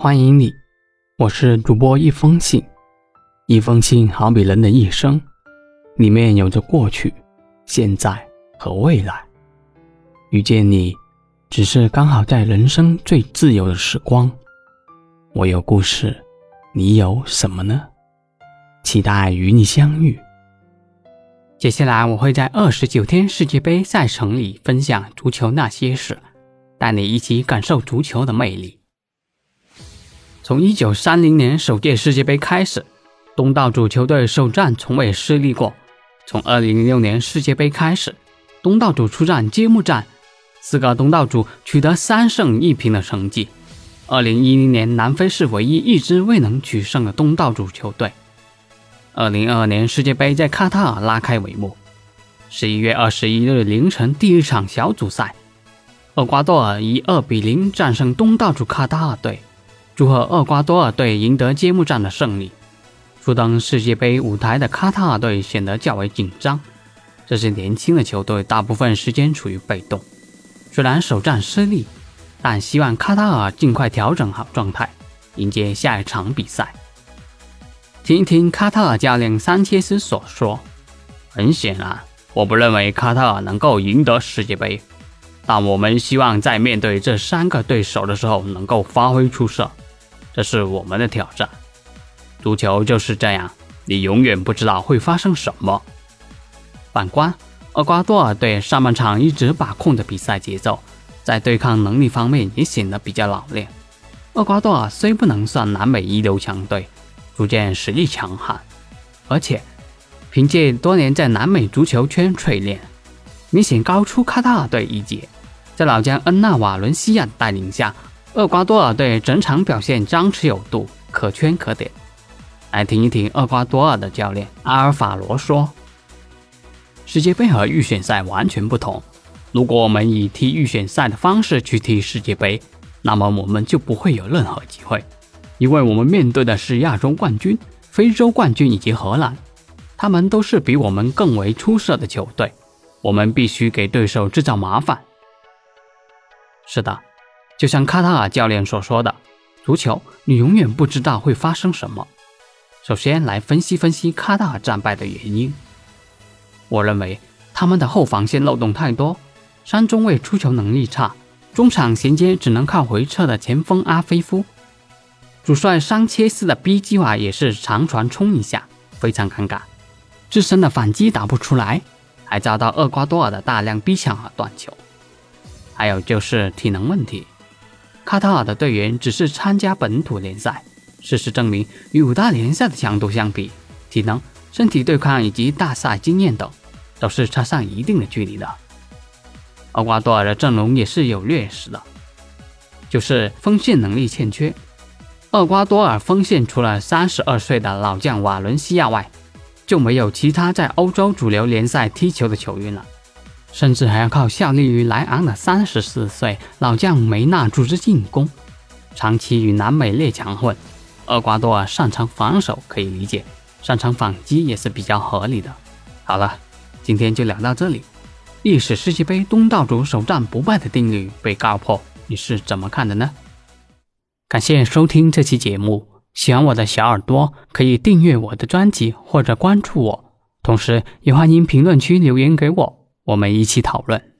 欢迎你，我是主播一封信。一封信好比人的一生，里面有着过去、现在和未来。遇见你，只是刚好在人生最自由的时光。我有故事，你有什么呢？期待与你相遇。接下来我会在二十九天世界杯赛程里分享足球那些事，带你一起感受足球的魅力。从一九三零年首届世界杯开始，东道主球队首战从未失利过。从二零零六年世界杯开始，东道主出战揭幕战，四个东道主取得三胜一平的成绩。二零一零年，南非是唯一一支未能取胜的东道主球队。二零二二年世界杯在卡塔尔拉开帷幕。十一月二十一日凌晨，第一场小组赛，厄瓜多尔以二比零战胜东道主卡塔尔队。祝贺厄瓜多尔队赢得揭幕战的胜利。初登世界杯舞台的卡塔尔队显得较为紧张。这支年轻的球队大部分时间处于被动，虽然首战失利，但希望卡塔尔尽快调整好状态，迎接下一场比赛。听一听卡塔尔教练桑切斯所说：“很显然，我不认为卡塔尔能够赢得世界杯，但我们希望在面对这三个对手的时候能够发挥出色。”这是我们的挑战。足球就是这样，你永远不知道会发生什么。反观厄瓜多尔队，上半场一直把控着比赛节奏，在对抗能力方面也显得比较老练。厄瓜多尔虽不能算南美一流强队，逐渐实力强悍，而且凭借多年在南美足球圈淬炼，明显高出卡塔尔队一截。在老将恩纳瓦伦西亚带领下。厄瓜多尔队整场表现张弛有度，可圈可点。来听一听厄瓜多尔的教练阿尔法罗说：“世界杯和预选赛完全不同。如果我们以踢预选赛的方式去踢世界杯，那么我们就不会有任何机会，因为我们面对的是亚洲冠军、非洲冠军以及荷兰，他们都是比我们更为出色的球队。我们必须给对手制造麻烦。”是的。就像卡塔尔教练所说的，足球你永远不知道会发生什么。首先来分析分析卡塔尔战败的原因。我认为他们的后防线漏洞太多，三中卫出球能力差，中场衔接只能靠回撤的前锋阿菲夫。主帅桑切斯的 B 计划也是长传冲一下，非常尴尬，自身的反击打不出来，还遭到厄瓜多尔的大量逼抢和断球。还有就是体能问题。卡塔尔的队员只是参加本土联赛，事实证明，与五大联赛的强度相比，体能、身体对抗以及大赛经验等，都是差上一定的距离的。厄瓜多尔的阵容也是有劣势的，就是锋线能力欠缺。厄瓜多尔锋线除了三十二岁的老将瓦伦西亚外，就没有其他在欧洲主流联赛踢球的球员了。甚至还要靠效力于莱昂的三十四岁老将梅纳组织进攻，长期与南美列强混。厄瓜多尔擅长防守可以理解，擅长反击也是比较合理的。好了，今天就聊到这里。历史世界杯东道主首战不败的定律被告破，你是怎么看的呢？感谢收听这期节目，喜欢我的小耳朵可以订阅我的专辑或者关注我，同时也欢迎评论区留言给我。我们一起讨论。